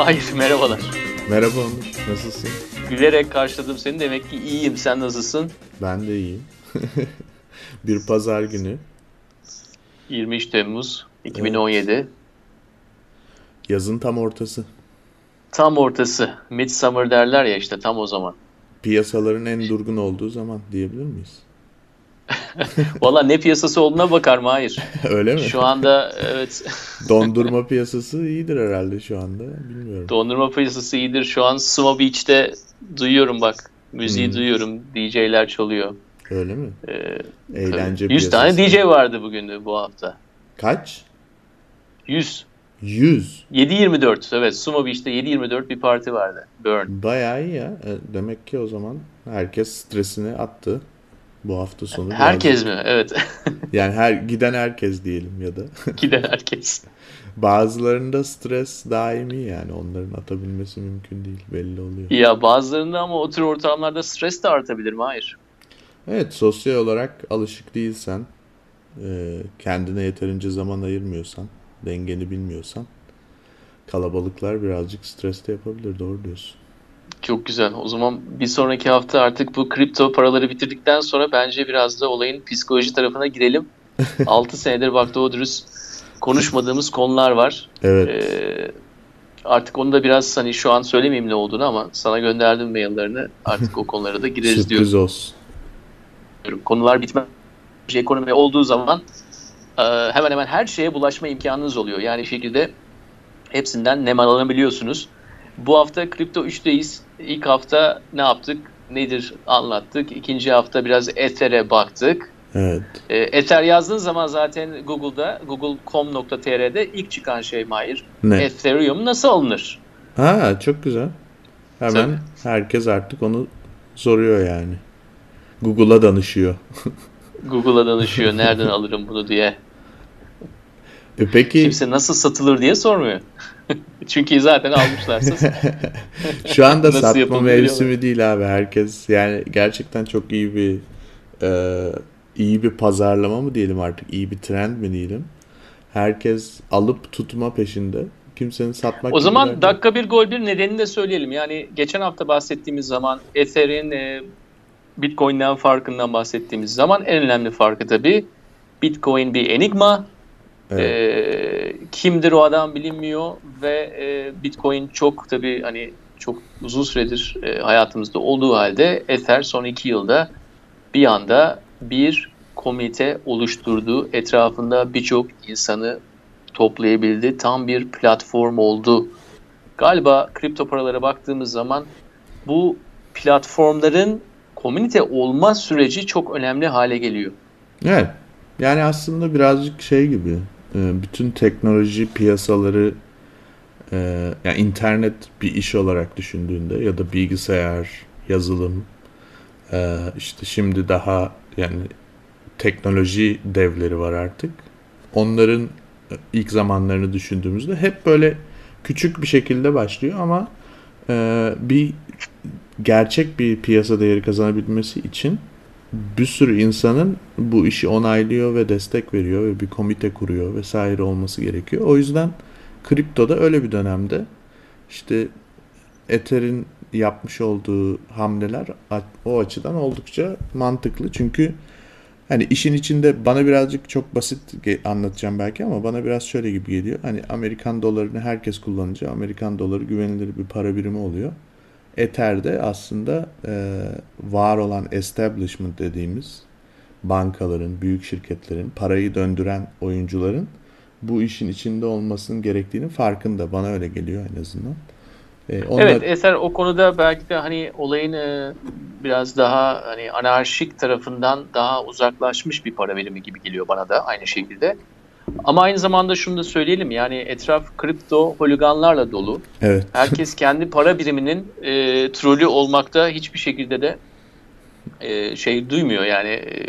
Mahir merhabalar. Merhaba Onur, nasılsın? Gülerek karşıladım seni demek ki iyiyim. Sen nasılsın? Ben de iyiyim. bir pazar günü. 23 Temmuz 2017. Evet. Yazın tam ortası. Tam ortası. Midsummer derler ya işte tam o zaman. Piyasaların en durgun olduğu zaman diyebilir miyiz? Valla ne piyasası olduğuna bakar mı? Hayır. Öyle mi? Şu anda evet. Dondurma piyasası iyidir herhalde şu anda. Bilmiyorum. Dondurma piyasası iyidir. Şu an Sumo Beach'te duyuyorum bak. Müziği hmm. duyuyorum. DJ'ler çalıyor. Öyle mi? Ee, Eğlence 100 piyasası. tane DJ vardı bugün bu hafta. Kaç? 100. 100. 7-24 evet Sumo Beach'te 7-24 bir parti vardı. Burn. Bayağı iyi ya. E, demek ki o zaman herkes stresini attı bu hafta sonu. Herkes birazcık. mi? Evet. yani her giden herkes diyelim ya da. giden herkes. Bazılarında stres daimi yani onların atabilmesi mümkün değil belli oluyor. Ya bazılarında ama o tür ortamlarda stres de artabilir mi? Hayır. Evet sosyal olarak alışık değilsen e, kendine yeterince zaman ayırmıyorsan dengeni bilmiyorsan kalabalıklar birazcık stres de yapabilir doğru diyorsun. Çok güzel. O zaman bir sonraki hafta artık bu kripto paraları bitirdikten sonra bence biraz da olayın psikoloji tarafına girelim. 6 senedir bak doğru dürüst konuşmadığımız konular var. Evet. Ee, artık onu da biraz hani şu an söylemeyeyim ne olduğunu ama sana gönderdim maillerini. Artık o konulara da gireriz diyorum. Sürpriz olsun. Konular bitmez. Ekonomi olduğu zaman e, hemen hemen her şeye bulaşma imkanınız oluyor. Yani şekilde hepsinden nem alabiliyorsunuz. Bu hafta Kripto 3'teyiz. İlk hafta ne yaptık? Nedir anlattık. İkinci hafta biraz Ether'e baktık. Evet. E, Ether yazdığın zaman zaten Google'da google.com.tr'de ilk çıkan şey Mahir. Ne? Ethereum nasıl alınır? Ha çok güzel. Hemen Tabii. herkes artık onu soruyor yani. Google'a danışıyor. Google'a danışıyor nereden alırım bunu diye. E peki kimse nasıl satılır diye sormuyor. Çünkü zaten almışlarsa. Şu anda satma mevsimi değil abi. Herkes yani gerçekten çok iyi bir e, iyi bir pazarlama mı diyelim artık, iyi bir trend mi diyelim. Herkes alıp tutma peşinde. Kimsenin satmak O zaman derken... dakika bir gol bir nedenini de söyleyelim. Yani geçen hafta bahsettiğimiz zaman Ether'in e, Bitcoin'den farkından bahsettiğimiz zaman en önemli farkı tabii Bitcoin bir enigma. Evet. E, kimdir o adam bilinmiyor ve e, Bitcoin çok tabii hani çok uzun süredir e, hayatımızda olduğu halde Ether son iki yılda bir anda bir komite oluşturdu. Etrafında birçok insanı toplayabildi. Tam bir platform oldu. Galiba kripto paralara baktığımız zaman bu platformların komünite olma süreci çok önemli hale geliyor. Evet. Yani aslında birazcık şey gibi bütün teknoloji piyasaları e, yani internet bir iş olarak düşündüğünde ya da bilgisayar, yazılım e, işte şimdi daha yani teknoloji devleri var artık. Onların ilk zamanlarını düşündüğümüzde hep böyle küçük bir şekilde başlıyor ama bir gerçek bir piyasa değeri kazanabilmesi için bir sürü insanın bu işi onaylıyor ve destek veriyor ve bir komite kuruyor vesaire olması gerekiyor. O yüzden kriptoda öyle bir dönemde işte Ether'in yapmış olduğu hamleler o açıdan oldukça mantıklı. Çünkü hani işin içinde bana birazcık çok basit anlatacağım belki ama bana biraz şöyle gibi geliyor. Hani Amerikan dolarını herkes kullanınca Amerikan doları güvenilir bir para birimi oluyor. Ether'de aslında e, var olan establishment dediğimiz bankaların, büyük şirketlerin, parayı döndüren oyuncuların bu işin içinde olmasının gerektiğini farkında. Bana öyle geliyor en azından. Ee, onlar... Evet Eser o konuda belki de hani olayın e, biraz daha hani anarşik tarafından daha uzaklaşmış bir para birimi gibi geliyor bana da aynı şekilde. Ama aynı zamanda şunu da söyleyelim yani etraf kripto holiganlarla dolu. Evet. Herkes kendi para biriminin e, trolü olmakta hiçbir şekilde de e, şey duymuyor yani e,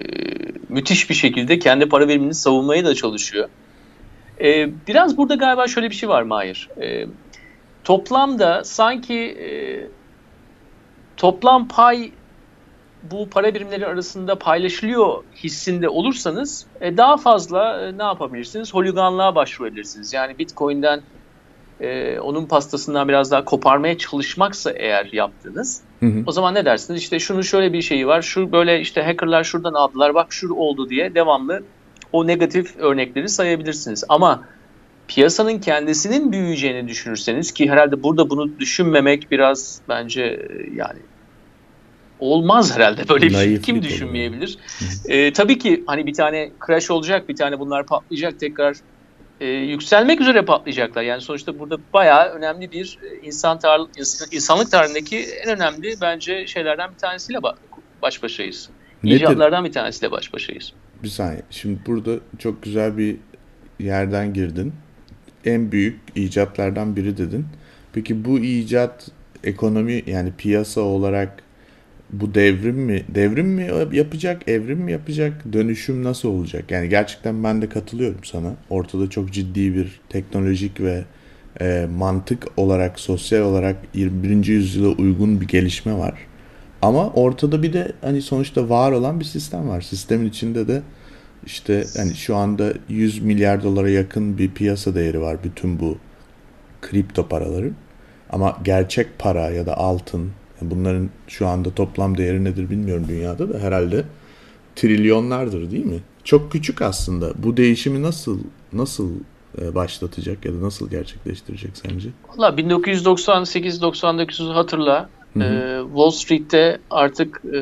müthiş bir şekilde kendi para birimini savunmaya da çalışıyor. E, biraz burada galiba şöyle bir şey var Mahir. E, toplamda sanki e, toplam pay bu para birimleri arasında paylaşılıyor hissinde olursanız e, daha fazla e, ne yapabilirsiniz? Holiganlığa başvurabilirsiniz. Yani Bitcoin'den e, onun pastasından biraz daha koparmaya çalışmaksa eğer yaptığınız hı hı. o zaman ne dersiniz? İşte şunun şöyle bir şeyi var. Şu böyle işte hackerlar şuradan aldılar. Bak şu oldu diye devamlı o negatif örnekleri sayabilirsiniz. Ama piyasanın kendisinin büyüyeceğini düşünürseniz ki herhalde burada bunu düşünmemek biraz bence e, yani olmaz herhalde böyle bir şey kim düşünmeyebilir. Ee, tabii ki hani bir tane crash olacak, bir tane bunlar patlayacak tekrar e, yükselmek üzere patlayacaklar. Yani sonuçta burada bayağı önemli bir e, insan tar insanlık tarihindeki en önemli bence şeylerden bir tanesiyle baş başayız. Nedir? İcatlardan bir tanesiyle baş başayız. Bir saniye. Şimdi burada çok güzel bir yerden girdin. En büyük icatlardan biri dedin. Peki bu icat ekonomi yani piyasa olarak bu devrim mi devrim mi yapacak, evrim mi yapacak, dönüşüm nasıl olacak? Yani gerçekten ben de katılıyorum sana. Ortada çok ciddi bir teknolojik ve e, mantık olarak, sosyal olarak 21. yüzyıla uygun bir gelişme var. Ama ortada bir de hani sonuçta var olan bir sistem var. Sistemin içinde de işte hani şu anda 100 milyar dolara yakın bir piyasa değeri var bütün bu kripto paraların. Ama gerçek para ya da altın Bunların şu anda toplam değeri nedir bilmiyorum dünyada da herhalde trilyonlardır değil mi? Çok küçük aslında. Bu değişimi nasıl nasıl e, başlatacak ya da nasıl gerçekleştirecek sence? Valla 1998-99'u hatırla. Hı hı. E, Wall Street'te artık e,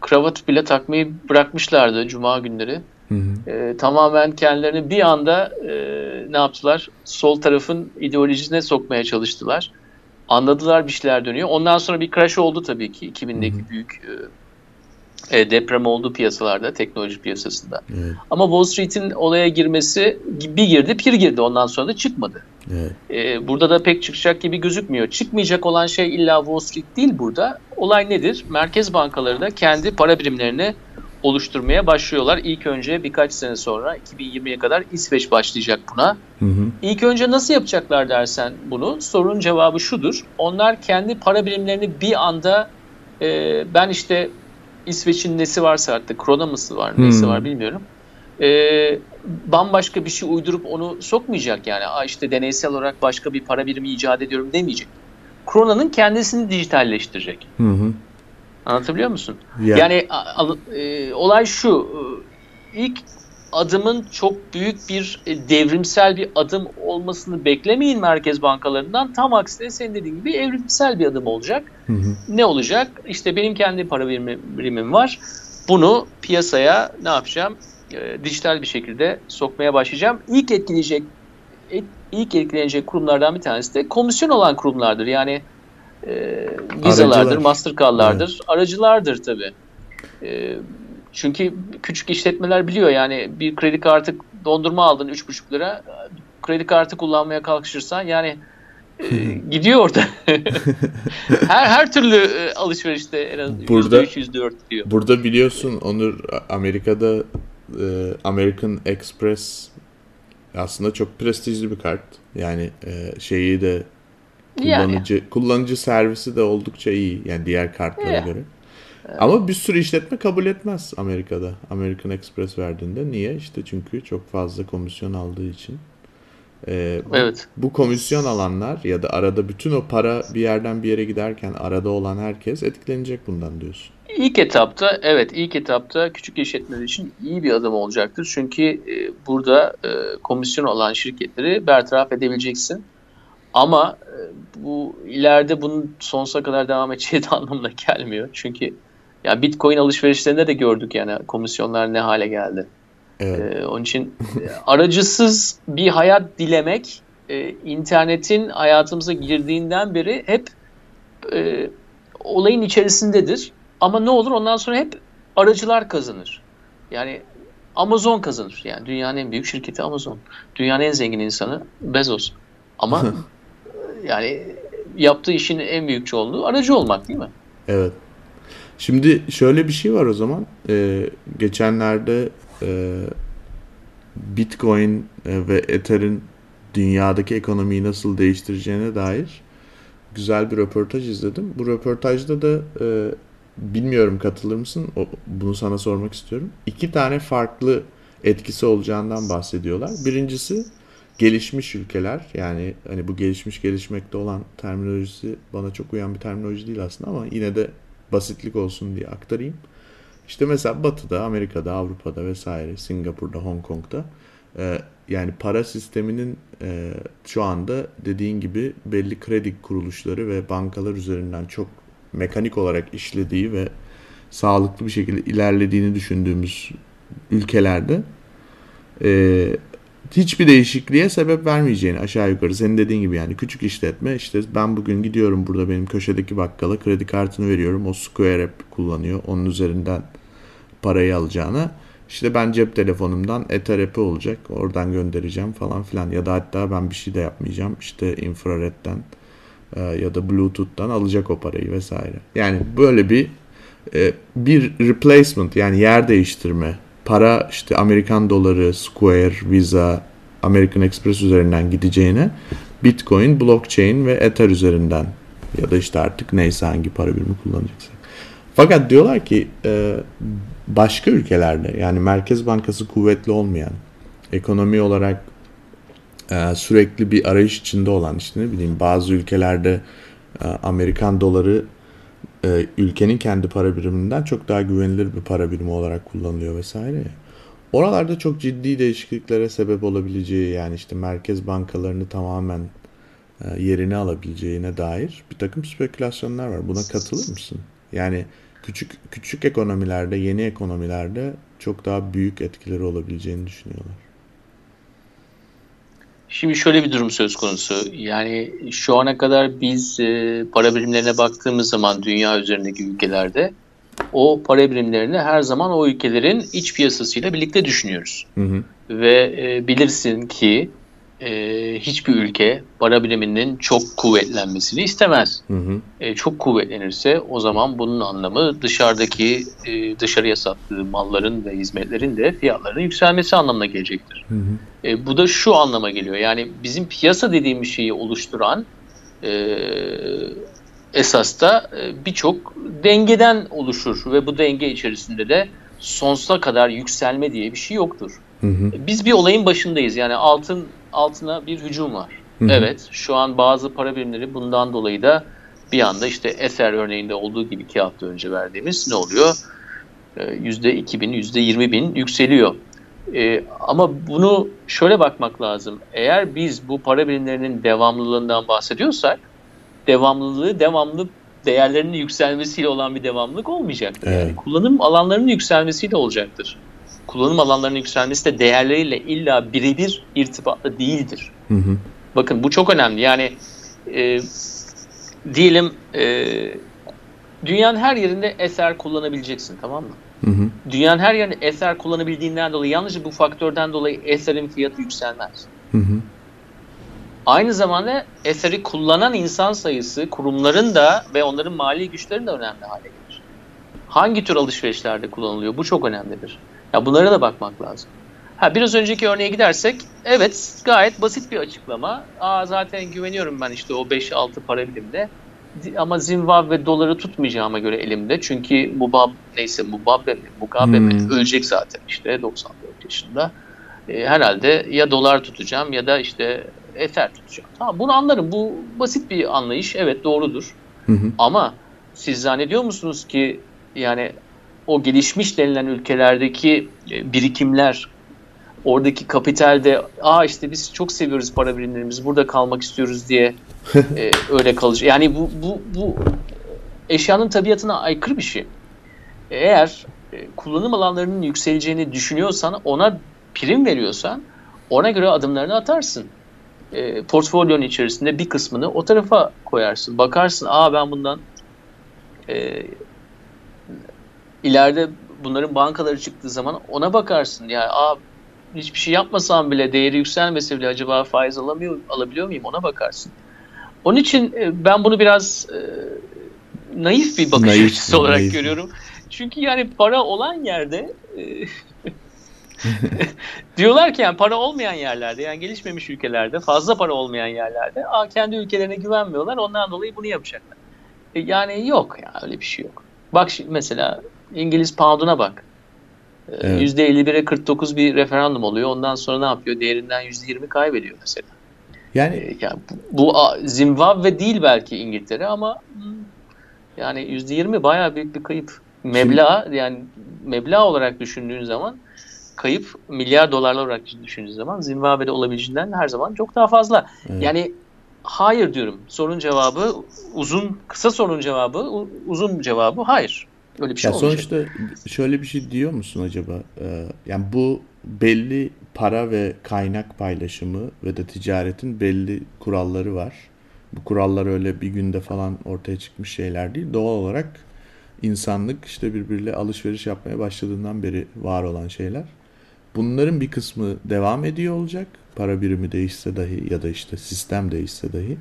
kravat bile takmayı bırakmışlardı cuma günleri. Hı hı. E, tamamen kendilerini bir anda e, ne yaptılar? Sol tarafın ideolojisine sokmaya çalıştılar anladılar bir şeyler dönüyor. Ondan sonra bir crash oldu tabii ki 2000'deki Hı-hı. büyük e, e, deprem oldu piyasalarda, teknoloji piyasasında. Evet. Ama Wall Street'in olaya girmesi bir girdi, pir girdi. Ondan sonra da çıkmadı. Evet. E, burada da pek çıkacak gibi gözükmüyor. Çıkmayacak olan şey illa Wall Street değil burada. Olay nedir? Merkez bankaları da kendi para birimlerini oluşturmaya başlıyorlar. İlk önce birkaç sene sonra 2020'ye kadar İsveç başlayacak buna. Hı hı. İlk önce nasıl yapacaklar dersen bunu sorunun cevabı şudur. Onlar kendi para birimlerini bir anda e, ben işte İsveç'in nesi varsa artık krona mısı var nesi hmm. var bilmiyorum. E, bambaşka bir şey uydurup onu sokmayacak yani. Aa işte deneysel olarak başka bir para birimi icat ediyorum demeyecek. Krona'nın kendisini dijitalleştirecek. Hı hı. Anlatabiliyor musun? Yani, yani e, olay şu. E, ilk adımın çok büyük bir e, devrimsel bir adım olmasını beklemeyin merkez bankalarından. Tam aksine senin dediğin gibi evrimsel bir adım olacak. Hı hı. Ne olacak? İşte benim kendi para birimim var. Bunu piyasaya ne yapacağım? E, dijital bir şekilde sokmaya başlayacağım. İlk etkileyecek ilk etkilenecek kurumlardan bir tanesi de komisyon olan kurumlardır. Yani e, Visa'lardır, Mastercard'lardır, evet. aracılardır tabii. E, çünkü küçük işletmeler biliyor yani bir kredi kartı dondurma aldın 3,5 lira kredi kartı kullanmaya kalkışırsan yani gidiyor orada. her her türlü e, alışverişte en az burada, %3 %4 diyor. Burada biliyorsun Onur Amerika'da e, American Express aslında çok prestijli bir kart. Yani e, şeyi de Kullanıcı yani. kullanıcı servisi de oldukça iyi yani diğer kartlara yeah. göre. Ama bir sürü işletme kabul etmez Amerika'da. American Express verdiğinde. Niye? İşte çünkü çok fazla komisyon aldığı için. Ee, evet. Bu, bu komisyon alanlar ya da arada bütün o para bir yerden bir yere giderken arada olan herkes etkilenecek bundan diyorsun. İlk etapta evet ilk etapta küçük işletmeler için iyi bir adım olacaktır. Çünkü e, burada e, komisyon alan şirketleri bertaraf edebileceksin. Ama e, bu ileride bunun sonsuza kadar devam edeceği de anlamına gelmiyor. Çünkü ya Bitcoin alışverişlerinde de gördük yani komisyonlar ne hale geldi. Evet. Ee, onun için e, aracısız bir hayat dilemek e, internetin hayatımıza girdiğinden beri hep e, olayın içerisindedir. Ama ne olur ondan sonra hep aracılar kazanır. Yani Amazon kazanır. Yani dünyanın en büyük şirketi Amazon. Dünyanın en zengin insanı Bezos. Ama yani yaptığı işin en büyük çoğunluğu aracı olmak değil mi? Evet. Şimdi şöyle bir şey var o zaman. Ee, geçenlerde e, Bitcoin e, ve Ether'in dünyadaki ekonomiyi nasıl değiştireceğine dair güzel bir röportaj izledim. Bu röportajda da e, bilmiyorum katılır mısın? O, bunu sana sormak istiyorum. İki tane farklı etkisi olacağından bahsediyorlar. Birincisi gelişmiş ülkeler yani hani bu gelişmiş gelişmekte olan terminolojisi bana çok uyan bir terminoloji değil aslında ama yine de basitlik olsun diye aktarayım. İşte mesela Batı'da, Amerika'da, Avrupa'da vesaire, Singapur'da, Hong Kong'da e, yani para sisteminin e, şu anda dediğin gibi belli kredi kuruluşları ve bankalar üzerinden çok mekanik olarak işlediği ve sağlıklı bir şekilde ilerlediğini düşündüğümüz ülkelerde e, hiçbir değişikliğe sebep vermeyeceğini aşağı yukarı. Senin dediğin gibi yani küçük işletme işte ben bugün gidiyorum burada benim köşedeki bakkala kredi kartını veriyorum. O Square App kullanıyor onun üzerinden parayı alacağına. İşte ben cep telefonumdan Ether app'i olacak oradan göndereceğim falan filan. Ya da hatta ben bir şey de yapmayacağım işte infraredden e, ya da bluetooth'tan alacak o parayı vesaire. Yani böyle bir e, bir replacement yani yer değiştirme para işte Amerikan doları, Square, Visa, American Express üzerinden gideceğine Bitcoin, blockchain ve Ether üzerinden ya da işte artık neyse hangi para birimi kullanacaksak. Fakat diyorlar ki e, başka ülkelerde yani Merkez Bankası kuvvetli olmayan, ekonomi olarak e, sürekli bir arayış içinde olan işte ne bileyim bazı ülkelerde Amerikan doları e, ülkenin kendi para biriminden çok daha güvenilir bir para birimi olarak kullanılıyor vesaire. Oralarda çok ciddi değişikliklere sebep olabileceği yani işte merkez bankalarını tamamen e, yerine alabileceğine dair bir takım spekülasyonlar var. Buna katılır mısın? Yani küçük küçük ekonomilerde, yeni ekonomilerde çok daha büyük etkileri olabileceğini düşünüyorlar. Şimdi şöyle bir durum söz konusu. Yani şu ana kadar biz e, para birimlerine baktığımız zaman dünya üzerindeki ülkelerde o para birimlerini her zaman o ülkelerin iç piyasasıyla birlikte düşünüyoruz. Hı hı. Ve e, bilirsin ki e, hiçbir ülke para biriminin çok kuvvetlenmesini istemez. Hı hı. E, çok kuvvetlenirse o zaman bunun anlamı dışarıdaki e, dışarıya sattığı malların ve hizmetlerin de fiyatlarının yükselmesi anlamına gelecektir. Hı hı. E, bu da şu anlama geliyor. Yani bizim piyasa dediğimiz şeyi oluşturan e, esas da e, birçok dengeden oluşur ve bu denge içerisinde de sonsuza kadar yükselme diye bir şey yoktur. Hı hı. Biz bir olayın başındayız. Yani altın altına bir hücum var. Hı hı. Evet, şu an bazı para birimleri bundan dolayı da bir anda işte Ether örneğinde olduğu gibi iki hafta önce verdiğimiz ne oluyor? Ee, yüzde iki bin, yüzde yirmi bin yükseliyor. Ee, ama bunu şöyle bakmak lazım. Eğer biz bu para birimlerinin devamlılığından bahsediyorsak, devamlılığı devamlı değerlerinin yükselmesiyle olan bir devamlılık olmayacaktır. Evet. Yani kullanım alanlarının yükselmesiyle olacaktır kullanım alanlarının yükselmesi de değerleriyle illa birebir irtibatlı değildir. Hı hı. Bakın bu çok önemli. Yani e, diyelim e, dünyanın her yerinde eser kullanabileceksin tamam mı? Hı hı. Dünyanın her yerinde eser kullanabildiğinden dolayı yalnızca bu faktörden dolayı eserin fiyatı yükselmez. Hı hı. Aynı zamanda eseri kullanan insan sayısı kurumların da ve onların mali güçlerin de önemli hale gelir. Hangi tür alışverişlerde kullanılıyor? Bu çok önemlidir. Ya bunlara da bakmak lazım. Ha biraz önceki örneğe gidersek evet gayet basit bir açıklama. Aa zaten güveniyorum ben işte o 5-6 para birimde. Ama Zimbabwe doları tutmayacağıma göre elimde. Çünkü Mubab neyse Mubabbe mi Mugabe hmm. mi ölecek zaten işte 94 yaşında. E, herhalde ya dolar tutacağım ya da işte Ether tutacağım. Tamam bunu anlarım. Bu basit bir anlayış. Evet doğrudur. Hı hı. Ama siz zannediyor musunuz ki yani o gelişmiş denilen ülkelerdeki e, birikimler, oradaki kapitalde aa işte biz çok seviyoruz para birimlerimizi burada kalmak istiyoruz diye e, öyle kalıcı. Yani bu, bu, bu eşyanın tabiatına aykırı bir şey. Eğer e, kullanım alanlarının yükseleceğini düşünüyorsan ona prim veriyorsan ona göre adımlarını atarsın. E, portfolyonun içerisinde bir kısmını o tarafa koyarsın. Bakarsın aa ben bundan e, ileride bunların bankaları çıktığı zaman ona bakarsın. Yani aa hiçbir şey yapmasam bile değeri yükselmese bile acaba faiz alamıyor alabiliyor muyum ona bakarsın. Onun için e, ben bunu biraz e, naif bir bakış naif, açısı olarak naif. görüyorum. Çünkü yani para olan yerde e, diyorlar ki yani para olmayan yerlerde yani gelişmemiş ülkelerde fazla para olmayan yerlerde aa, kendi ülkelerine güvenmiyorlar ondan dolayı bunu yapacaklar. E, yani yok ya yani öyle bir şey yok. Bak şimdi mesela İngiliz pound'una bak. Evet. %51'e 49 bir referandum oluyor. Ondan sonra ne yapıyor? Değerinden %20 kaybediyor mesela. Yani, ee, yani bu, bu Zimbabwe değil belki İngiltere ama yani %20 bayağı büyük bir kayıp. Meblağ yani meblağ olarak düşündüğün zaman kayıp milyar dolarlar olarak düşündüğün zaman Zimbabwe'de olabileceğinden her zaman çok daha fazla. Evet. Yani hayır diyorum. Sorun cevabı uzun, kısa sorun cevabı, uzun cevabı hayır. Öyle bir şey ya Sonuçta şöyle bir şey diyor musun acaba? Ee, yani bu belli para ve kaynak paylaşımı ve de ticaretin belli kuralları var. Bu kurallar öyle bir günde falan ortaya çıkmış şeyler değil. Doğal olarak insanlık işte birbiriyle alışveriş yapmaya başladığından beri var olan şeyler. Bunların bir kısmı devam ediyor olacak. Para birimi değişse dahi ya da işte sistem değişse dahi.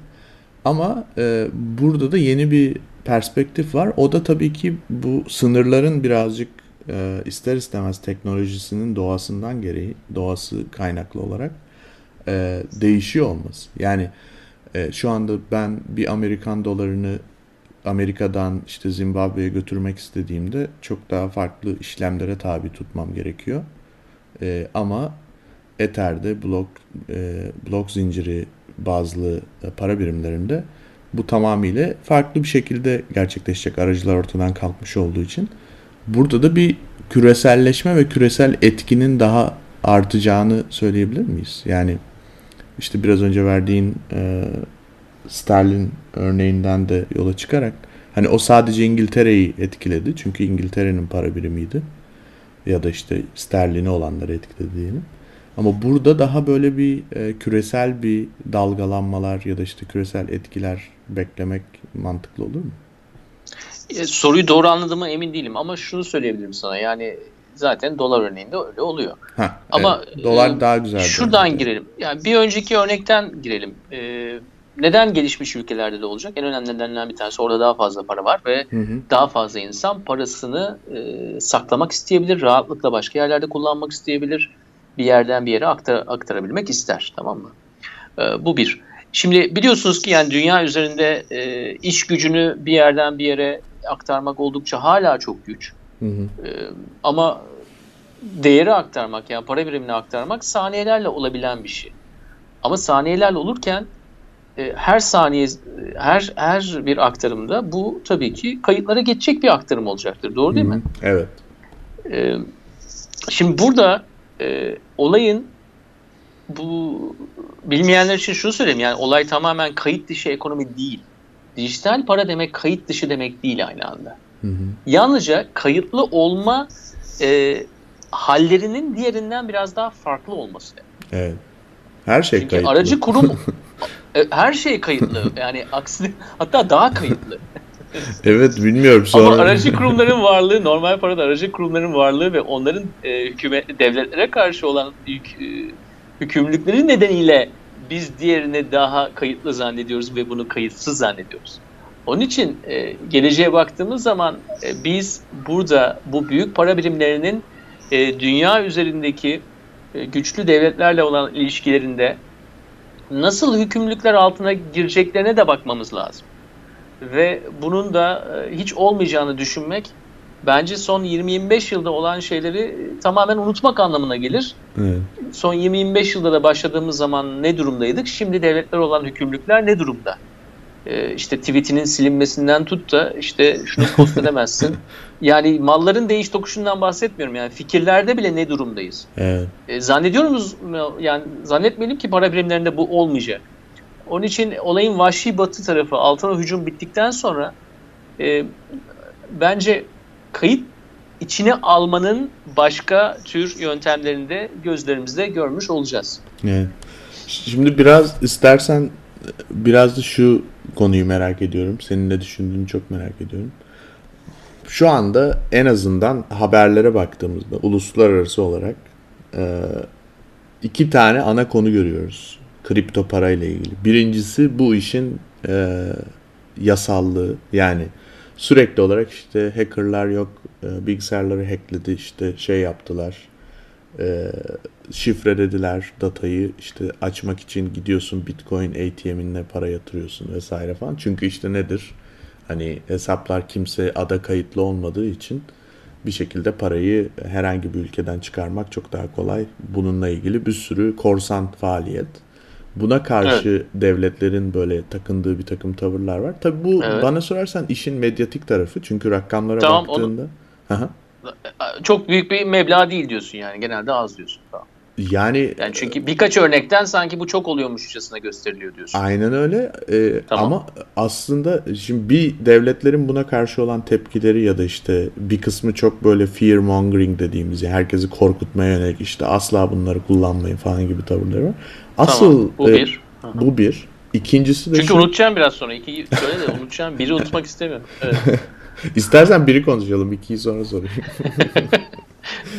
Ama e, burada da yeni bir perspektif var. O da tabii ki bu sınırların birazcık e, ister istemez teknolojisinin doğasından gereği, doğası kaynaklı olarak e, değişiyor olması. Yani e, şu anda ben bir Amerikan dolarını Amerika'dan işte Zimbabwe'ye götürmek istediğimde çok daha farklı işlemlere tabi tutmam gerekiyor. E, ama Ether'de blok e, blok zinciri bazlı para birimlerinde bu tamamıyla farklı bir şekilde gerçekleşecek aracılar ortadan kalkmış olduğu için burada da bir küreselleşme ve küresel etkinin daha artacağını söyleyebilir miyiz? Yani işte biraz önce verdiğin e, sterlin örneğinden de yola çıkarak hani o sadece İngiltere'yi etkiledi çünkü İngiltere'nin para birimiydi ya da işte sterlini olanları etkiledi diyelim. Ama burada daha böyle bir e, küresel bir dalgalanmalar ya da işte küresel etkiler beklemek mantıklı olur mu? E, soruyu doğru anladığıma emin değilim ama şunu söyleyebilirim sana yani zaten dolar örneğinde öyle oluyor. Ha, ama evet, dolar e, daha güzel. Şuradan örnek. girelim. Yani bir önceki örnekten girelim. E, neden gelişmiş ülkelerde de olacak? En önemli nedenlerden bir tanesi orada daha fazla para var ve hı hı. daha fazla insan parasını e, saklamak isteyebilir, rahatlıkla başka yerlerde kullanmak isteyebilir bir yerden bir yere aktar, aktarabilmek ister. Tamam mı? E, bu bir. Şimdi biliyorsunuz ki yani dünya üzerinde e, iş gücünü bir yerden bir yere aktarmak oldukça hala çok güç. Hı hı. E, ama değeri aktarmak yani para birimini aktarmak saniyelerle olabilen bir şey. Ama saniyelerle olurken e, her saniye her her bir aktarımda bu tabii ki kayıtlara geçecek bir aktarım olacaktır. Doğru değil Hı-hı. mi? Evet. E, şimdi burada e, olayın bu bilmeyenler için şunu söyleyeyim yani olay tamamen kayıt dışı ekonomi değil. Dijital para demek kayıt dışı demek değil aynı anda. Hı hı. Yalnızca kayıtlı olma e, hallerinin diğerinden biraz daha farklı olması. Evet. Her şey Çünkü kayıtlı. aracı kurum e, her şey kayıtlı. Yani aksine hatta daha kayıtlı. evet bilmiyorum sonra. Ama aracı kurumların varlığı, normal parada aracı kurumların varlığı ve onların e, hükümet devletlere karşı olan yük, e, hükümlülükleri nedeniyle biz diğerini daha kayıtlı zannediyoruz ve bunu kayıtsız zannediyoruz. Onun için e, geleceğe baktığımız zaman e, biz burada bu büyük para birimlerinin e, dünya üzerindeki e, güçlü devletlerle olan ilişkilerinde nasıl hükümlülükler altına gireceklerine de bakmamız lazım. Ve bunun da e, hiç olmayacağını düşünmek bence son 20-25 yılda olan şeyleri e, tamamen unutmak anlamına gelir. Evet. Son 20-25 yılda da başladığımız zaman ne durumdaydık? Şimdi devletler olan hükümlülükler ne durumda? Ee, işte tweetinin silinmesinden tut da işte şunu post edemezsin. yani malların değiş tokuşundan bahsetmiyorum yani fikirlerde bile ne durumdayız? Evet. Ee, zannediyoruz yani zannetmeyelim ki para birimlerinde bu olmayacak. Onun için olayın vahşi batı tarafı altına hücum bittikten sonra e, bence kayıt içine almanın başka tür yöntemlerini de gözlerimizde görmüş olacağız. Evet. Şimdi biraz istersen biraz da şu konuyu merak ediyorum. Senin ne düşündüğünü çok merak ediyorum. Şu anda en azından haberlere baktığımızda uluslararası olarak e, iki tane ana konu görüyoruz. Kripto parayla ilgili. Birincisi bu işin e, yasallığı. Yani sürekli olarak işte hackerlar yok e, bilgisayarları hackledi işte şey yaptılar e, şifrelediler datayı işte açmak için gidiyorsun Bitcoin ATM'ine para yatırıyorsun vesaire falan. Çünkü işte nedir? Hani hesaplar kimse ada kayıtlı olmadığı için bir şekilde parayı herhangi bir ülkeden çıkarmak çok daha kolay. Bununla ilgili bir sürü korsan faaliyet. Buna karşı evet. devletlerin böyle takındığı bir takım tavırlar var. Tabi bu evet. bana sorarsan işin medyatik tarafı. Çünkü rakamlara tamam, baktığında... Onu... Çok büyük bir meblağ değil diyorsun yani. Genelde az diyorsun. Tamam. Yani yani çünkü birkaç örnekten sanki bu çok oluyormuşçasına gösteriliyor diyorsun. Aynen öyle. Ee, tamam. Ama aslında şimdi bir devletlerin buna karşı olan tepkileri ya da işte bir kısmı çok böyle fear mongering dediğimiz yani herkesi korkutmaya yönelik işte asla bunları kullanmayın falan gibi tavırları var. Asıl tamam, bu e, bir. Bu bir. İkincisi de Çünkü şu... unutacağım biraz sonra. İkiyi söyle de unutacağım. Biri unutmak istemiyorum. Evet. İstersen biri konuşalım. ikiyi sonra sorayım.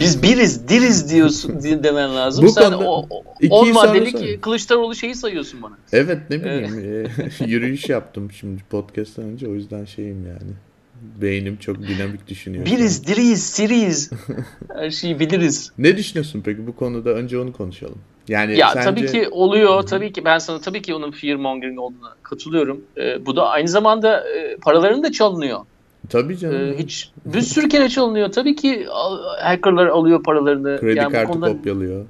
Biz biriz, diriz diyorsun demen lazım. Bu Sen o, o 10 maddelik Kılıçdaroğlu şeyi sayıyorsun bana. Evet ne bileyim. Evet. yürüyüş yaptım şimdi podcast'tan önce o yüzden şeyim yani. Beynim çok dinamik düşünüyor. Biriz, diriyiz, siriyiz. Her şeyi biliriz. Ne düşünüyorsun peki bu konuda? Önce onu konuşalım. Yani ya sence... tabii ki oluyor. Tabii ki ben sana tabii ki onun fear mongering olduğuna katılıyorum. Ee, bu da aynı zamanda e, paraların da çalınıyor. Tabii canım. Ee, hiç bir sürü kere çalınıyor. Tabii ki hackerlar alıyor paralarını. Kredi yani kartı konuda, kopyalıyor.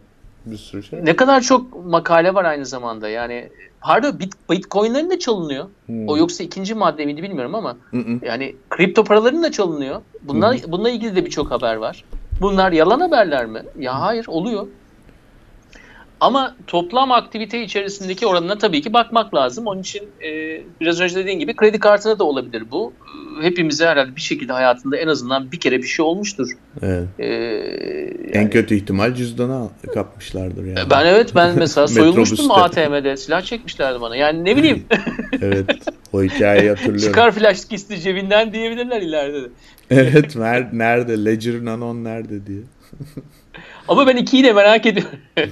Bir sürü şey. Ne kadar çok makale var aynı zamanda. Yani pardon bit, bitcoinlerin de çalınıyor. Hmm. O yoksa ikinci madde miydi bilmiyorum ama. Hmm. Yani kripto paraların da çalınıyor. Bunlar hmm. bununla ilgili de birçok haber var. Bunlar yalan haberler mi? Ya hayır oluyor. Ama toplam aktivite içerisindeki oranına tabii ki bakmak lazım. Onun için e, biraz önce dediğin gibi kredi kartına da olabilir bu. E, hepimize herhalde bir şekilde hayatında en azından bir kere bir şey olmuştur. Evet. E, yani, en kötü ihtimal cüzdana kapmışlardır yani. Ben evet ben mesela soyulmuştum ATM'de silah çekmişlerdi bana. Yani ne bileyim. evet o hikayeyi hatırlıyorum. Çıkar flash diskisti cebinden diyebilirler ileride de. evet nerede Ledger Nano nerede diye. Ama ben ikiyi de merak ediyorum.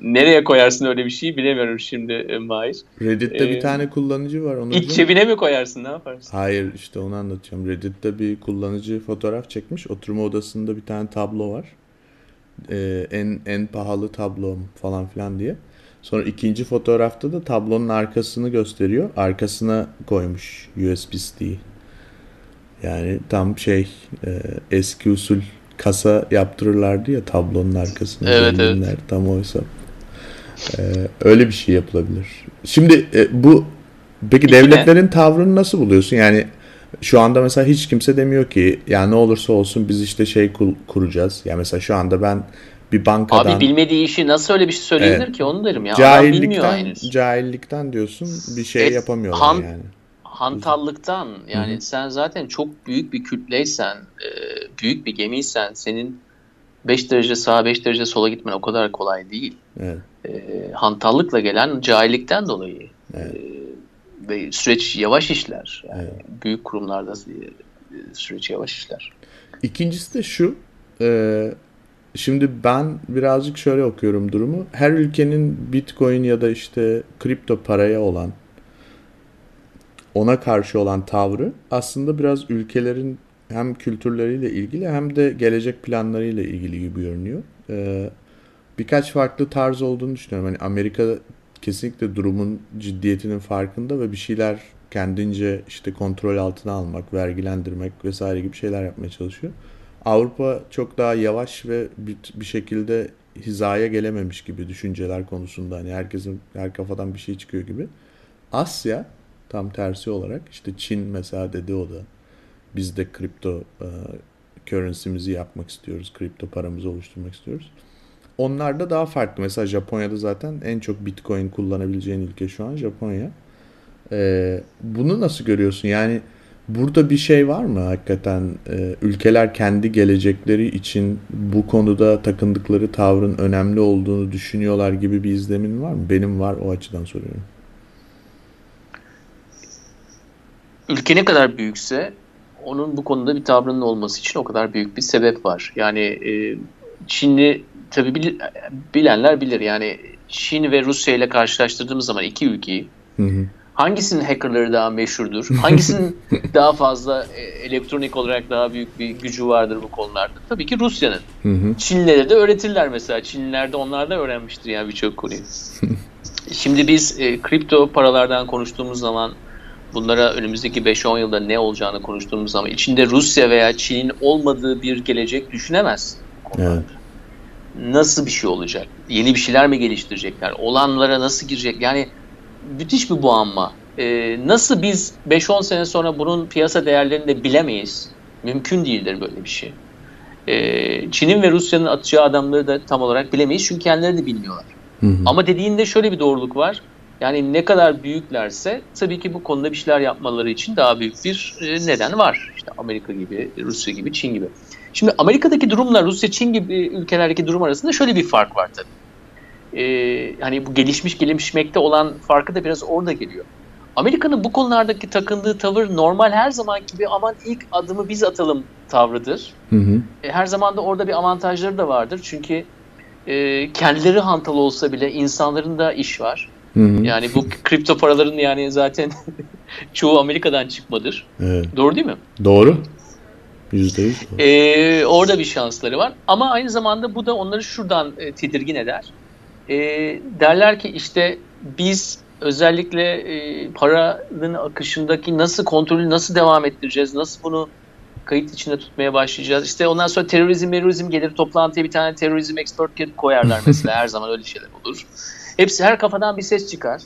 Nereye koyarsın öyle bir şeyi bilemiyorum şimdi e, Mahir. Reddit'te ee, bir tane kullanıcı var. Onu iç cebine mi koyarsın ne yaparsın? Hayır işte onu anlatacağım. Reddit'te bir kullanıcı fotoğraf çekmiş. Oturma odasında bir tane tablo var. Ee, en en pahalı tablom falan filan diye. Sonra ikinci fotoğrafta da tablonun arkasını gösteriyor. Arkasına koymuş USB-C. Yani tam şey e, eski usul kasa yaptırırlardı ya tablonun arkasında. Evet, evet. Tam oysa. Ee, öyle bir şey yapılabilir. Şimdi e, bu peki İki devletlerin tavrını nasıl buluyorsun? Yani şu anda mesela hiç kimse demiyor ki ya ne olursa olsun biz işte şey kuracağız. Ya mesela şu anda ben bir bankadan... Abi bilmediği işi nasıl öyle bir şey söyleyebilir evet. ki onu derim ya. Cahillikten, cahillikten diyorsun bir şey e, yapamıyorlar han, yani hantallıktan yani Hı-hı. sen zaten çok büyük bir kütleysen, e, büyük bir gemiysen senin 5 derece sağa 5 derece sola gitmen o kadar kolay değil. Evet. E, hantallıkla gelen cahillikten dolayı. Evet. E, ve süreç yavaş işler. Yani evet. Büyük kurumlarda süreç yavaş işler. İkincisi de şu. E, şimdi ben birazcık şöyle okuyorum durumu. Her ülkenin Bitcoin ya da işte kripto paraya olan ona karşı olan tavrı aslında biraz ülkelerin hem kültürleriyle ilgili hem de gelecek planlarıyla ilgili gibi görünüyor. Ee, birkaç farklı tarz olduğunu düşünüyorum. Hani Amerika kesinlikle durumun ciddiyetinin farkında ve bir şeyler kendince işte kontrol altına almak, vergilendirmek vesaire gibi şeyler yapmaya çalışıyor. Avrupa çok daha yavaş ve bir, bir şekilde hizaya gelememiş gibi düşünceler konusunda. Hani herkesin her kafadan bir şey çıkıyor gibi. Asya Tam tersi olarak işte Çin mesela dedi o da biz de kripto e, currency'mizi yapmak istiyoruz. Kripto paramızı oluşturmak istiyoruz. Onlar da daha farklı. Mesela Japonya'da zaten en çok bitcoin kullanabileceğin ülke şu an Japonya. E, bunu nasıl görüyorsun? Yani burada bir şey var mı hakikaten? E, ülkeler kendi gelecekleri için bu konuda takındıkları tavrın önemli olduğunu düşünüyorlar gibi bir izlemin var mı? Benim var o açıdan soruyorum. Ülke ne kadar büyükse onun bu konuda bir tavrının olması için o kadar büyük bir sebep var. Yani e, Çinli tabi bilenler bilir yani Çin ve Rusya ile karşılaştırdığımız zaman iki ülkeyi hı hı. hangisinin hackerları daha meşhurdur? Hangisinin daha fazla e, elektronik olarak daha büyük bir gücü vardır bu konularda? Tabii ki Rusya'nın. Çinlilere de öğretirler mesela. Çinliler de onlar da öğrenmiştir yani birçok konuyu. Şimdi biz e, kripto paralardan konuştuğumuz zaman bunlara önümüzdeki 5-10 yılda ne olacağını konuştuğumuz zaman içinde Rusya veya Çin'in olmadığı bir gelecek düşünemez. Evet. Nasıl bir şey olacak? Yeni bir şeyler mi geliştirecekler? Olanlara nasıl girecek? Yani müthiş bir boğanma. Ee, nasıl biz 5-10 sene sonra bunun piyasa değerlerini de bilemeyiz? Mümkün değildir böyle bir şey. Ee, Çin'in ve Rusya'nın atacağı adamları da tam olarak bilemeyiz çünkü kendileri de bilmiyorlar. Hı hı. Ama dediğinde şöyle bir doğruluk var. Yani ne kadar büyüklerse tabii ki bu konuda bir şeyler yapmaları için daha büyük bir e, neden var. İşte Amerika gibi, Rusya gibi, Çin gibi. Şimdi Amerika'daki durumla Rusya, Çin gibi ülkelerdeki durum arasında şöyle bir fark var tabii. Ee, hani bu gelişmiş gelişmekte olan farkı da biraz orada geliyor. Amerika'nın bu konulardaki takındığı tavır normal her zaman gibi aman ilk adımı biz atalım tavrıdır. Hı hı. E, her zaman da orada bir avantajları da vardır. Çünkü e, kendileri hantal olsa bile insanların da iş var. Yani bu kripto paraların yani zaten çoğu Amerika'dan çıkmadır. Evet. Doğru değil mi? Doğru. Yüzde yüz. doğru. Ee, orada bir şansları var. Ama aynı zamanda bu da onları şuradan e, tedirgin eder. E, derler ki işte biz özellikle e, paranın akışındaki nasıl kontrolü nasıl devam ettireceğiz? Nasıl bunu kayıt içinde tutmaya başlayacağız? İşte ondan sonra terörizm, terörizm gelir toplantıya bir tane terörizm expert koyarlar mesela. Her zaman öyle şeyler olur. Hepsi her kafadan bir ses çıkar.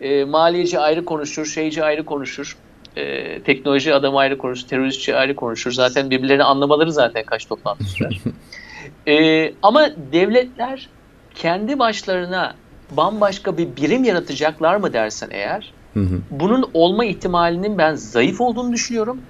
E, maliyeci ayrı konuşur, şeyci ayrı konuşur. E, teknoloji adamı ayrı konuşur, teröristçi ayrı konuşur. Zaten birbirlerini anlamaları zaten kaç toplantı sürer. E, ama devletler kendi başlarına bambaşka bir birim yaratacaklar mı dersen eğer, Hı hı. bunun olma ihtimalinin ben zayıf olduğunu düşünüyorum.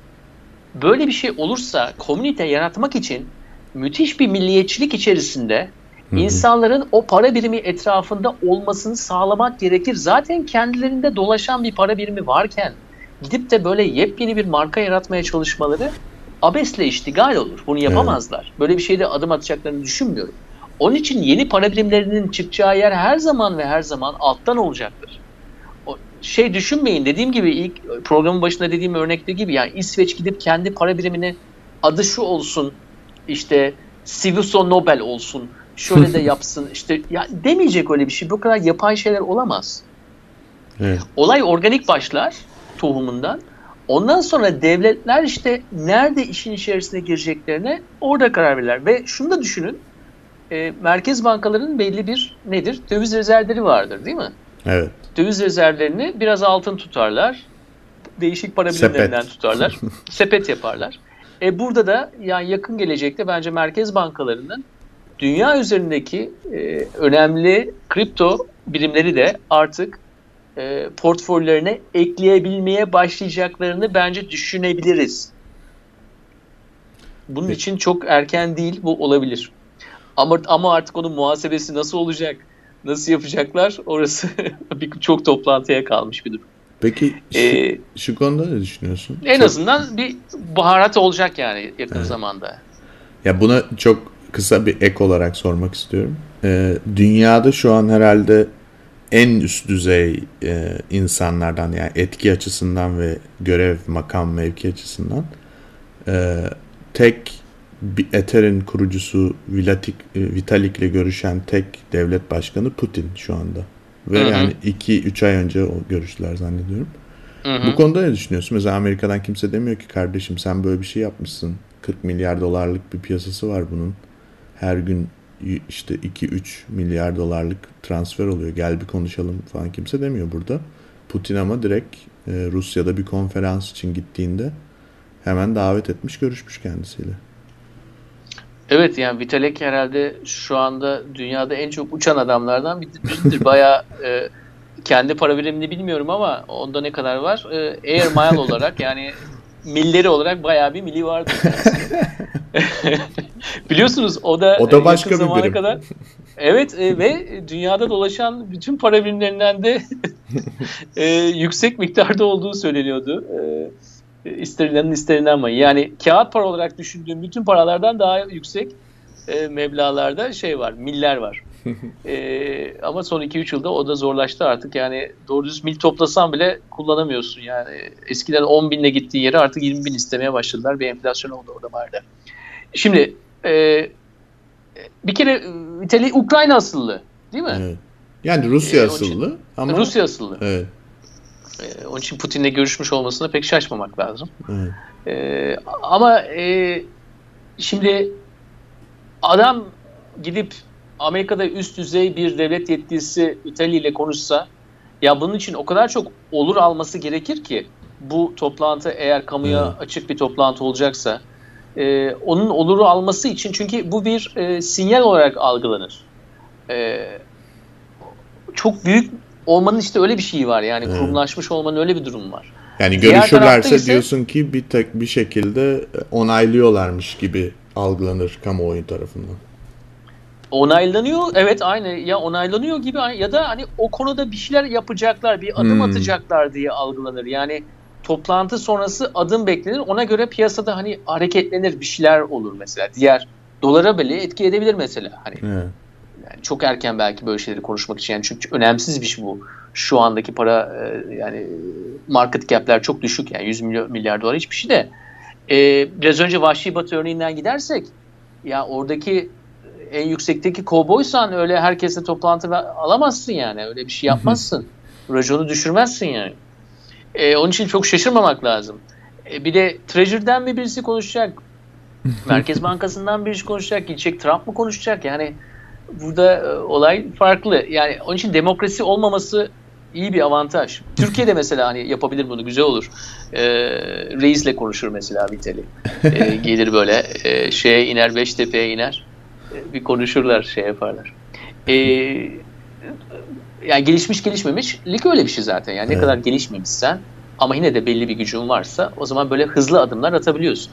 Böyle bir şey olursa komünite yaratmak için müthiş bir milliyetçilik içerisinde İnsanların o para birimi etrafında olmasını sağlamak gerekir. Zaten kendilerinde dolaşan bir para birimi varken gidip de böyle yepyeni bir marka yaratmaya çalışmaları abesle iştigal olur. Bunu yapamazlar. Böyle bir şeyde adım atacaklarını düşünmüyorum. Onun için yeni para birimlerinin çıkacağı yer her zaman ve her zaman alttan olacaktır. O şey düşünmeyin dediğim gibi ilk programın başında dediğim örnekte gibi yani İsveç gidip kendi para birimini adı şu olsun işte Civiso Nobel olsun şöyle de yapsın işte ya demeyecek öyle bir şey bu kadar yapay şeyler olamaz. Evet. Olay organik başlar tohumundan. Ondan sonra devletler işte nerede işin içerisine gireceklerine orada karar verirler. Ve şunu da düşünün. e, merkez bankalarının belli bir nedir? Döviz rezervleri vardır değil mi? Evet. Döviz rezervlerini biraz altın tutarlar. Değişik para Sepet. birimlerinden tutarlar. Sepet yaparlar. E burada da yani yakın gelecekte bence merkez bankalarının dünya üzerindeki e, önemli kripto birimleri de artık e, portföylerine ekleyebilmeye başlayacaklarını bence düşünebiliriz. Bunun Peki. için çok erken değil bu olabilir. Ama ama artık onun muhasebesi nasıl olacak? Nasıl yapacaklar? Orası bir çok toplantıya kalmış bir durum. Peki şu, Ee, şu konuda ne düşünüyorsun? en Çok- azından bir baharat olacak yani yakın Evet. zamanda. Ya buna çok kısa bir ek olarak sormak istiyorum. Ee, dünyada şu an herhalde en üst düzey e, insanlardan yani etki açısından ve görev, makam, mevki açısından e, tek bir Ether'in kurucusu Vitalik, e, Vitalik'le görüşen tek devlet başkanı Putin şu anda. Ve Hı hı. yani 2-3 ay önce o görüştüler zannediyorum. Hı hı. Bu konuda ne düşünüyorsun? Mesela Amerika'dan kimse demiyor ki kardeşim sen böyle bir şey yapmışsın. 40 milyar dolarlık bir piyasası var bunun. Her gün işte 2-3 milyar dolarlık transfer oluyor. Gel bir konuşalım falan kimse demiyor burada. Putin ama direkt e, Rusya'da bir konferans için gittiğinde hemen davet etmiş görüşmüş kendisiyle. Evet yani Vitalik herhalde şu anda dünyada en çok uçan adamlardan biridir. Bayağı e, kendi para birimini bilmiyorum ama onda ne kadar var? E, Air Mile olarak yani milleri olarak bayağı bir mili vardı. Biliyorsunuz o da, O da e, başka bir zamana birim. kadar Evet e, ve dünyada dolaşan bütün para birimlerinden de e, yüksek miktarda olduğu söyleniyordu. E, isterilenin isterinden ama yani kağıt para olarak düşündüğüm bütün paralardan daha yüksek e, meblalarda şey var, miller var. E, ama son 2-3 yılda o da zorlaştı artık. Yani doğru düz mil toplasan bile kullanamıyorsun. Yani eskiden 10 binle gittiği yere artık 20 bin istemeye başladılar. Bir enflasyon oldu orada vardı. Şimdi e, bir kere Vitali Ukrayna asıllı değil mi? Evet. Yani Rusya Ee, onun için- asıllı ama Rusya asıllı. evet. E, onun için Putin'le görüşmüş olmasına pek şaşmamak lazım. E, ama e, şimdi adam gidip Amerika'da üst düzey bir devlet yetkilisi İtalya ile konuşsa ya bunun için o kadar çok olur alması gerekir ki bu toplantı eğer kamuya evet. açık bir toplantı olacaksa e, onun oluru alması için çünkü bu bir e, sinyal olarak algılanır. E, çok büyük olmanın işte öyle bir şeyi var yani evet. kurumlaşmış olmanın öyle bir durumu var. Yani görüşürlerse ise, diyorsun ki bir tek bir şekilde onaylıyorlarmış gibi algılanır kamuoyu tarafından. Onaylanıyor evet aynı ya onaylanıyor gibi ya da hani o konuda bir şeyler yapacaklar bir adım hmm. atacaklar diye algılanır. Yani toplantı sonrası adım beklenir. Ona göre piyasada hani hareketlenir bir şeyler olur mesela. Diğer dolara bile etki edebilir mesela. Hani evet. yani çok erken belki böyle şeyleri konuşmak için. Yani çünkü önemsiz bir şey bu. Şu andaki para e, yani market cap'ler çok düşük yani 100 milyar, milyar dolar hiçbir şey de. E, biraz önce Vahşi Batı örneğinden gidersek ya oradaki en yüksekteki kovboysan öyle herkese toplantı alamazsın yani. Öyle bir şey yapmazsın. Rajonu düşürmezsin yani. E, onun için çok şaşırmamak lazım. E, bir de Treasury'den mi birisi konuşacak? Merkez Bankası'ndan birisi konuşacak? Gidecek Trump mı konuşacak? Yani burada e, olay farklı. Yani onun için demokrasi olmaması iyi bir avantaj. Türkiye'de mesela hani yapabilir bunu güzel olur. E, reisle konuşur mesela Vitali. E, gelir böyle e, şeye iner Beştepe'ye iner. E, bir konuşurlar şey yaparlar. E, yani gelişmiş gelişmemiş lig öyle bir şey zaten. Yani evet. ne kadar gelişmemişsen ama yine de belli bir gücün varsa o zaman böyle hızlı adımlar atabiliyorsun.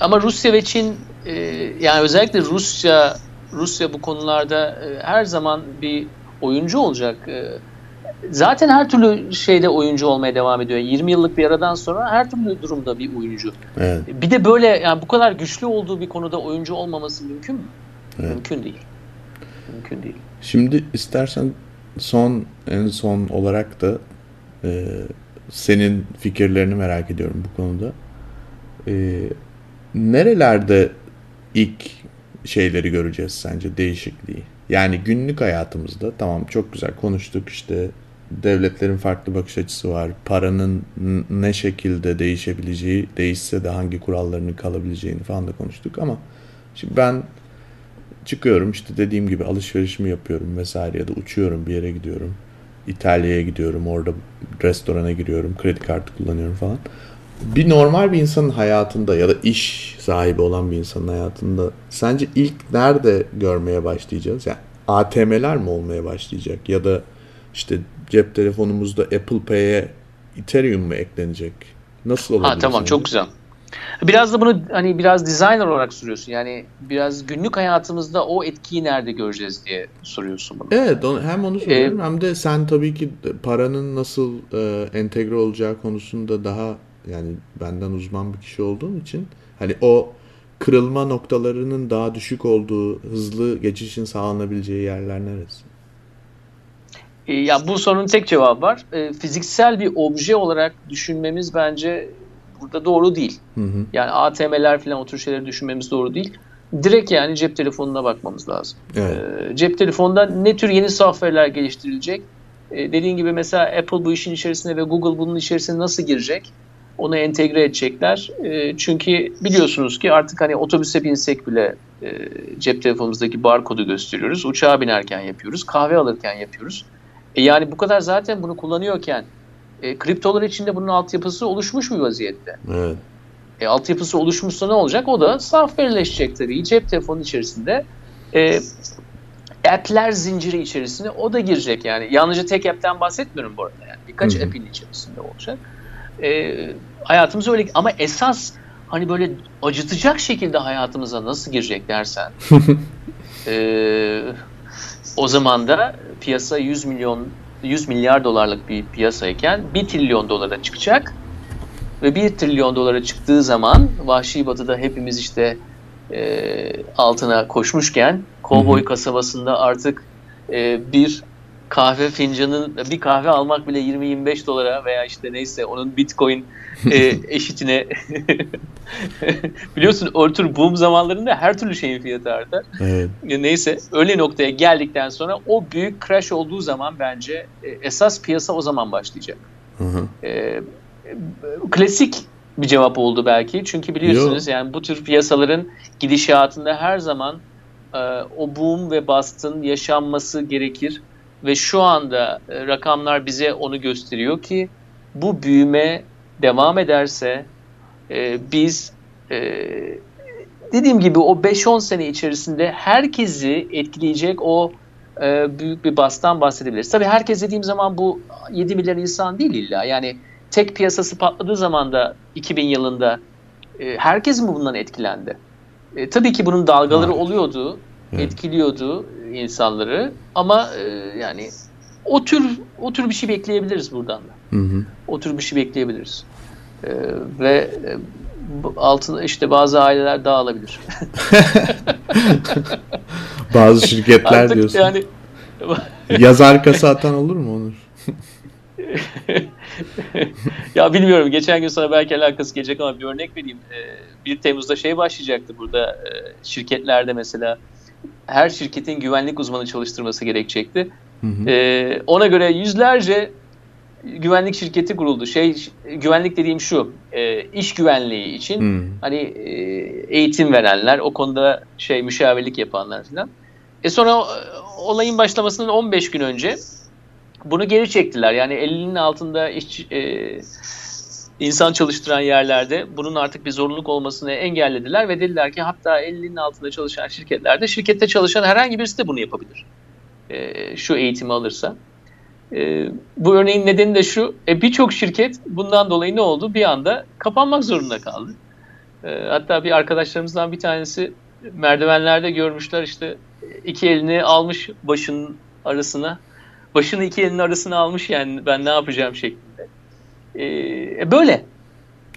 Ama Rusya ve Çin yani özellikle Rusya Rusya bu konularda her zaman bir oyuncu olacak. Zaten her türlü şeyde oyuncu olmaya devam ediyor. 20 yıllık bir aradan sonra her türlü durumda bir oyuncu. Evet. Bir de böyle yani bu kadar güçlü olduğu bir konuda oyuncu olmaması mümkün mü? Evet. Mümkün değil. Mümkün değil. Şimdi istersen son en son olarak da e, senin fikirlerini merak ediyorum bu konuda. E, nerelerde ilk şeyleri göreceğiz sence değişikliği? Yani günlük hayatımızda tamam çok güzel konuştuk işte devletlerin farklı bakış açısı var. Paranın ne şekilde değişebileceği, değişse de hangi kurallarının kalabileceğini falan da konuştuk ama şimdi ben çıkıyorum işte dediğim gibi alışverişimi yapıyorum vesaire ya da uçuyorum bir yere gidiyorum. İtalya'ya gidiyorum orada restorana giriyorum kredi kartı kullanıyorum falan. Bir normal bir insanın hayatında ya da iş sahibi olan bir insanın hayatında sence ilk nerede görmeye başlayacağız? Yani ATM'ler mi olmaya başlayacak ya da işte cep telefonumuzda Apple Pay'e Ethereum mu eklenecek? Nasıl olabilir? Ha tamam sence? çok güzel. Biraz da bunu hani biraz designer olarak soruyorsun. Yani biraz günlük hayatımızda o etkiyi nerede göreceğiz diye soruyorsun bunu. Evet onu, hem onu soruyorum ee, hem de sen tabii ki paranın nasıl e, entegre olacağı konusunda daha yani benden uzman bir kişi olduğum için hani o kırılma noktalarının daha düşük olduğu, hızlı geçişin sağlanabileceği yerler neresi? E, ya bu sorunun tek cevabı var. E, fiziksel bir obje olarak düşünmemiz bence burada doğru değil. Hı hı. Yani ATM'ler falan o tür şeyleri düşünmemiz doğru değil. Direkt yani cep telefonuna bakmamız lazım. Evet. E, cep telefonunda ne tür yeni software'ler geliştirilecek? E, dediğin gibi mesela Apple bu işin içerisine ve Google bunun içerisine nasıl girecek? Onu entegre edecekler. E, çünkü biliyorsunuz ki artık hani otobüse binsek bile e, cep telefonumuzdaki barkodu gösteriyoruz. Uçağa binerken yapıyoruz. Kahve alırken yapıyoruz. E, yani bu kadar zaten bunu kullanıyorken e, kriptolar içinde bunun altyapısı oluşmuş bir vaziyette. Evet. E, altyapısı oluşmuşsa ne olacak? O da software'leşecek tabii. Cep telefonu içerisinde e, app'ler zinciri içerisinde o da girecek yani. Yalnızca tek app'ten bahsetmiyorum bu arada yani. Birkaç Hı-hı. app'in içerisinde olacak. E, hayatımız öyle ama esas hani böyle acıtacak şekilde hayatımıza nasıl girecek dersen e, o zaman da piyasa 100 milyon 100 milyar dolarlık bir piyasayken 1 trilyon dolara çıkacak. Ve 1 trilyon dolara çıktığı zaman Vahşi Batı'da hepimiz işte e, altına koşmuşken Kovboy kasabasında artık e, bir kahve fincanın bir kahve almak bile 20-25 dolara veya işte neyse onun bitcoin e, eşitine Biliyorsun o tür boom zamanlarında her türlü şeyin fiyatı artar. Evet. Neyse öyle noktaya geldikten sonra o büyük crash olduğu zaman bence e, esas piyasa o zaman başlayacak. Hı hı. E, klasik bir cevap oldu belki. Çünkü biliyorsunuz Yo. yani bu tür piyasaların gidişatında her zaman e, o boom ve bastın yaşanması gerekir. Ve şu anda e, rakamlar bize onu gösteriyor ki bu büyüme devam ederse e, biz e, dediğim gibi o 5-10 sene içerisinde herkesi etkileyecek o e, büyük bir bastan bahsedebiliriz. Tabii herkes dediğim zaman bu 7 milyar insan değil illa. Yani tek piyasası patladığı zaman da 2000 yılında e, herkes mi bundan etkilendi? E, tabii ki bunun dalgaları Evet. oluyordu, Evet. etkiliyordu insanları ama e, yani o tür o tür bir şey bekleyebiliriz buradan da. Hı hı. O tür bir şey bekleyebiliriz. E, ve e, altına işte bazı aileler dağılabilir. Bazı şirketler Artık diyorsun. yani Yaz arkası atan olur mu Onur? ya bilmiyorum geçen gün sana belki alakası gelecek ama bir örnek vereyim. Ee, 1 Temmuz'da şey başlayacaktı burada e, şirketlerde mesela her şirketin güvenlik uzmanı çalıştırması gerekecekti. Hı hı. Ee, ona göre yüzlerce güvenlik şirketi kuruldu. Şey güvenlik dediğim şu e, iş güvenliği için Hı. hani e, eğitim verenler o konuda şey müşavirlik yapanlar falan. E sonra e, olayın başlamasından 15 gün önce bunu geri çektiler. Yani elinin altında iş, e, insan çalıştıran yerlerde bunun artık bir zorunluluk olmasını engellediler ve dediler ki hatta elinin altında çalışan şirketlerde şirkette çalışan herhangi birisi de bunu yapabilir. E, şu eğitimi alırsa. E, bu örneğin nedeni de şu, e, birçok şirket bundan dolayı ne oldu? Bir anda kapanmak zorunda kaldı. E, hatta bir arkadaşlarımızdan bir tanesi merdivenlerde görmüşler işte iki elini almış başının arasına. Başını iki elinin arasına almış yani ben ne yapacağım şeklinde. E, böyle.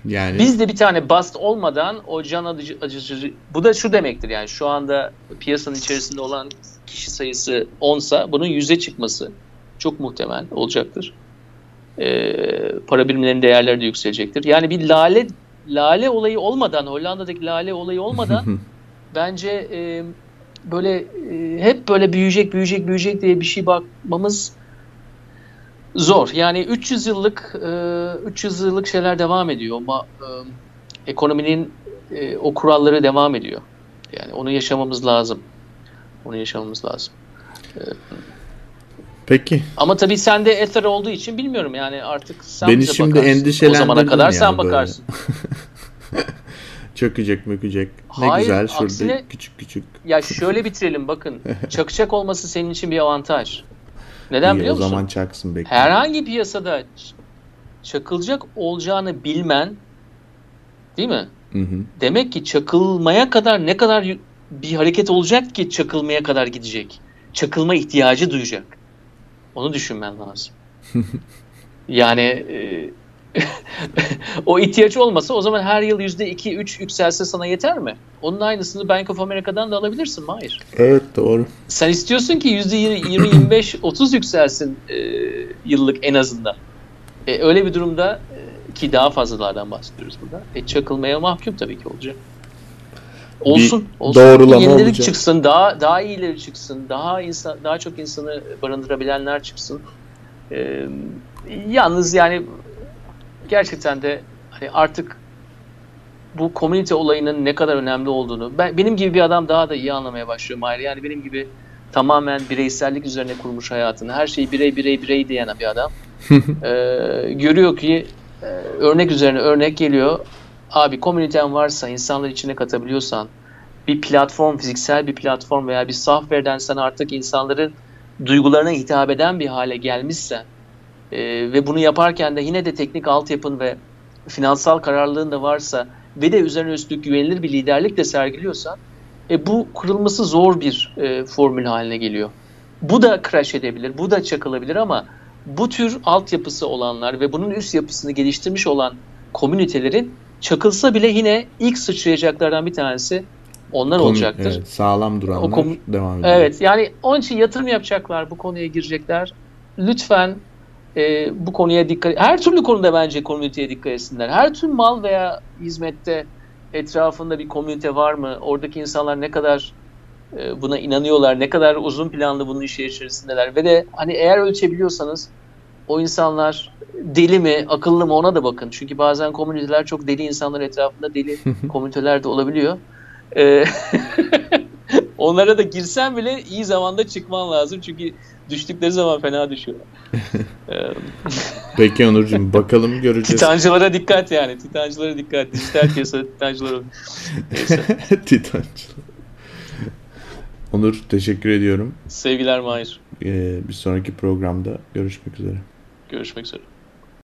Yani Biz de bir tane bast olmadan o can acıcı, acıcı bu da şu demektir yani şu anda piyasanın içerisinde olan kişi sayısı 10'sa bunun 100'e çıkması çok muhtemel olacaktır. Ee, para birimlerinin değerleri de yükselecektir. Yani bir lale lale olayı olmadan Hollanda'daki lale olayı olmadan bence e, böyle e, hep böyle büyüyecek büyüyecek büyüyecek diye bir şey bakmamız zor. Yani 300 yıllık e, 300 yıllık şeyler devam ediyor ama e, ekonominin e, o kuralları devam ediyor. Yani onu yaşamamız lazım. Onu yaşamamız lazım. Peki Ama tabii sende Ether olduğu için bilmiyorum yani artık sen Beni şimdi bakarsın. O endişelendirdin zamana kadar yani sen böyle. bakarsın. çökecek mökecek. Ne Hayır, güzel şurada aksine- küçük küçük. Ya şöyle bitirelim bakın. Çakacak olması senin için bir avantaj. Neden İyi, biliyor o musun? zaman çaksın bekle. Herhangi piyasada çakılacak olacağını bilmen değil mi? Hı hı. Demek ki çakılmaya kadar ne kadar bir hareket olacak ki çakılmaya kadar gidecek. Çakılma ihtiyacı duyacak. Onu düşünmen lazım. yani e, o ihtiyaç olmasa o zaman her yıl yüzde iki, üç yükselse sana yeter mi? Onun aynısını Bank of America'dan da alabilirsin mi? Hayır. Evet doğru. Sen istiyorsun ki yüzde 20, 25, 30 yükselsin e, yıllık en azından. E, öyle bir durumda e, ki daha fazlalardan bahsediyoruz burada. E, çakılmaya mahkum tabii ki olacak. Olsun. olsun. doğrulama Yenileri olacak. çıksın, daha daha iyileri çıksın, daha insan, daha çok insanı barındırabilenler çıksın. E, yalnız yani gerçekten de hani artık bu komünite olayının ne kadar önemli olduğunu ben benim gibi bir adam daha da iyi anlamaya başlıyor Mahir. Yani benim gibi tamamen bireysellik üzerine kurmuş hayatını, her şeyi birey birey birey diyen bir adam Ee, görüyor ki e, örnek üzerine örnek geliyor. Abi komüniten varsa, insanları içine katabiliyorsan, bir platform, fiziksel bir platform veya bir software'den sen artık insanların duygularına hitap eden bir hale gelmişsen e, ve bunu yaparken de yine de teknik altyapın ve finansal kararlılığın da varsa ve de üzerine üstlük güvenilir bir liderlik de sergiliyorsan e, bu kurulması zor bir e, formül haline geliyor. Bu da crash edebilir, bu da çakılabilir ama bu tür altyapısı olanlar ve bunun üst yapısını geliştirmiş olan komünitelerin çakılsa bile yine ilk sıçrayacaklardan bir tanesi onlar Komün- olacaktır. Evet, sağlam duranlar O kom- devam ediyor. Evet yani onun için yatırım yapacaklar, bu konuya girecekler. Lütfen e, bu konuya dikkat Her türlü konuda bence komüniteye dikkat etsinler. Her tür mal veya hizmette etrafında bir komünite var mı? Oradaki insanlar ne kadar e, buna inanıyorlar? Ne kadar uzun planlı bunun işi içerisindeler? Ve de hani eğer ölçebiliyorsanız o insanlar deli mi, akıllı mı ona da bakın. Çünkü bazen komüniteler çok deli insanlar etrafında deli komüniteler de olabiliyor. E, onlara da girsen bile iyi zamanda çıkman lazım. Çünkü düştükleri zaman fena düşüyorlar. Peki Onurcuğum bakalım göreceğiz. Titancılara dikkat yani. Titancılara dikkat. Dijital piyasada titancılara. Neyse. Titancılar. Onur teşekkür ediyorum. Sevgiler Mahir. Ee, bir sonraki programda görüşmek üzere. Görüşmek üzere.